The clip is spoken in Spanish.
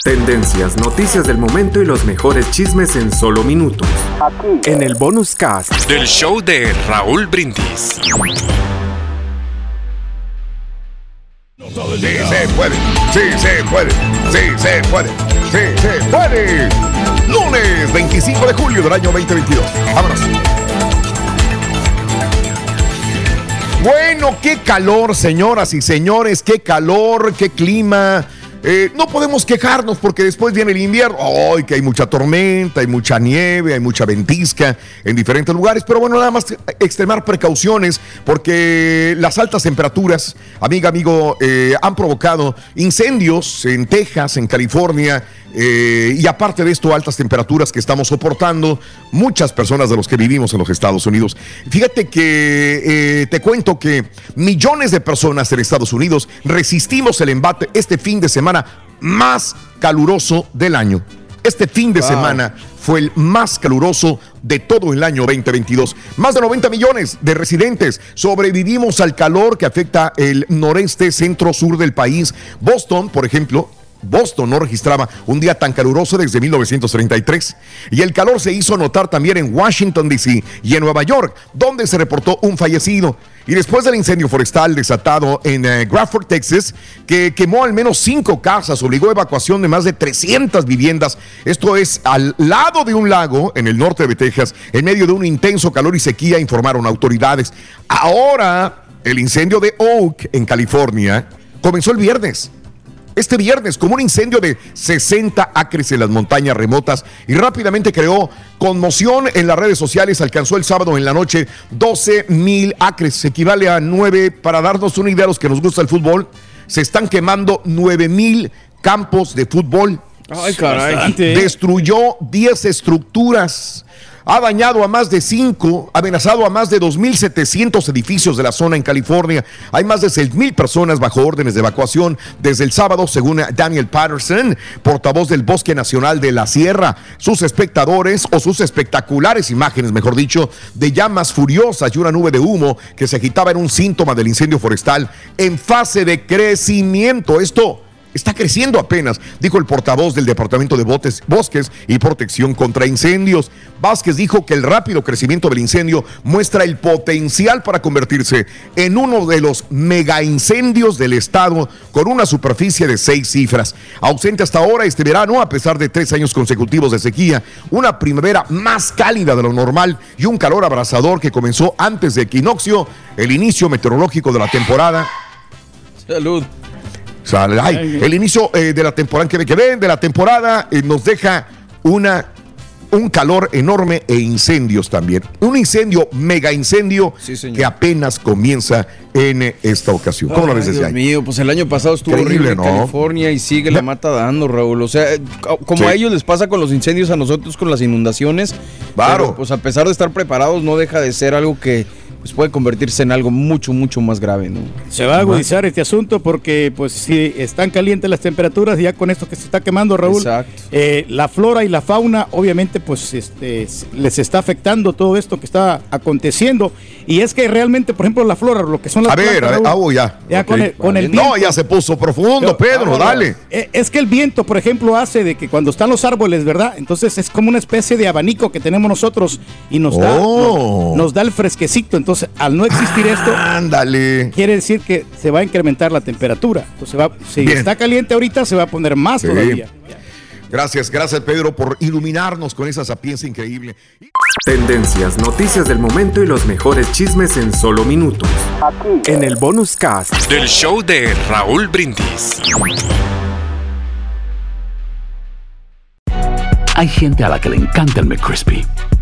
Tendencias, noticias del momento y los mejores chismes en solo minutos. En el bonus cast. Del show de Raúl Brindis. Sí se puede, sí se puede, sí se puede, sí se puede. Lunes 25 de julio del año 2022. Vámonos. Bueno, qué calor, señoras y señores, qué calor, qué clima. Eh, no podemos quejarnos porque después viene el invierno. ¡Ay, que hay mucha tormenta, hay mucha nieve, hay mucha ventisca en diferentes lugares! Pero bueno, nada más extremar precauciones porque las altas temperaturas, amiga, amigo, eh, han provocado incendios en Texas, en California, eh, y aparte de esto, altas temperaturas que estamos soportando muchas personas de los que vivimos en los Estados Unidos. Fíjate que te cuento que millones de personas en Estados Unidos resistimos el embate este fin de semana más caluroso del año. Este fin de Wow. semana fue el más caluroso de todo el año 2022. Más de 90 millones de residentes sobrevivimos al calor que afecta el noreste, centro, sur del país. Boston, por ejemplo, Boston no registraba un día tan caluroso desde 1933. Y el calor se hizo notar también en Washington, D.C. y en Nueva York, donde se reportó un fallecido. Y después del incendio forestal desatado en eh, Grafford, Texas, que quemó al menos cinco casas, obligó a evacuación de más de 300 viviendas. Esto es al lado de un lago en el norte de Texas, en medio de un intenso calor y sequía, informaron autoridades. Ahora, el incendio de Oak, en California, comenzó el viernes este viernes como un incendio de 60 acres en las montañas remotas y rápidamente creó conmoción en las redes sociales. Alcanzó el sábado en la noche 12 mil acres, se equivale a 9, para darnos una idea a los que nos gusta el fútbol, se están quemando 9 mil campos de fútbol. Ay, caray. Destruyó 10 estructuras. Ha dañado a más de 5, amenazado a más de 2.700 edificios de la zona en California. Hay más de 6.000 personas bajo órdenes de evacuación desde el sábado, según Daniel Patterson, portavoz del Bosque Nacional de la Sierra. Sus espectadores, o sus espectaculares imágenes, mejor dicho, de llamas furiosas y una nube de humo que se agitaba en un síntoma del incendio forestal en fase de crecimiento. Esto está creciendo apenas, dijo el portavoz del Departamento de Botes- Bosques y Protección contra Incendios. Vázquez dijo que el rápido crecimiento del incendio muestra el potencial para convertirse en uno de los mega incendios del estado con una superficie de seis cifras. Ausente hasta ahora este verano, a pesar de tres años consecutivos de sequía, una primavera más cálida de lo normal y un calor abrasador que comenzó antes de equinoccio, el inicio meteorológico de la temporada. Salud. O sea, ay, el inicio eh, de la temporada que, que ven, de la temporada eh, nos deja una un calor enorme e incendios también. Un incendio, mega incendio que apenas comienza en eh, esta ocasión. ¿Cómo lo ves Dios ahí? mío, pues el año pasado estuvo Increíble, horrible en ¿no? California y sigue la mata dando, Raúl. O sea, co- como Sí. a ellos les pasa con los incendios, a nosotros con las inundaciones. Claro. pero, pues a pesar de estar preparados, no deja de ser algo que pues, puede convertirse en algo mucho, mucho más grave, ¿no? Se va a agudizar este asunto porque, pues, si están calientes las temperaturas, ya con esto que se está quemando, Raúl, Exacto. eh, la flora y la fauna, obviamente, pues, este, les está afectando todo esto que está aconteciendo. Y es que realmente, por ejemplo, la flora, lo que son las A ver, plantas, a ver, Raúl, ah, oh, ya. ya Ok. con el, con el No, viento. ya se puso profundo, Pedro, dale. Eh, Es que el viento, por ejemplo, hace de que cuando están los árboles, ¿verdad? Entonces es como una especie de abanico que tenemos nosotros y nos da, Oh. nos, nos da el fresquecito. Entonces, al no existir esto, ándale. quiere decir que se va a incrementar la temperatura. Entonces, va, si Bien. está caliente ahorita, se va a poner más Sí. todavía. Gracias, gracias Pedro por iluminarnos con esa sapiencia increíble. Tendencias, noticias del momento y los mejores chismes en solo minutos. En el bonus cast. Del show de Raúl Brindis. Hay gente a la que le encanta el McCrispy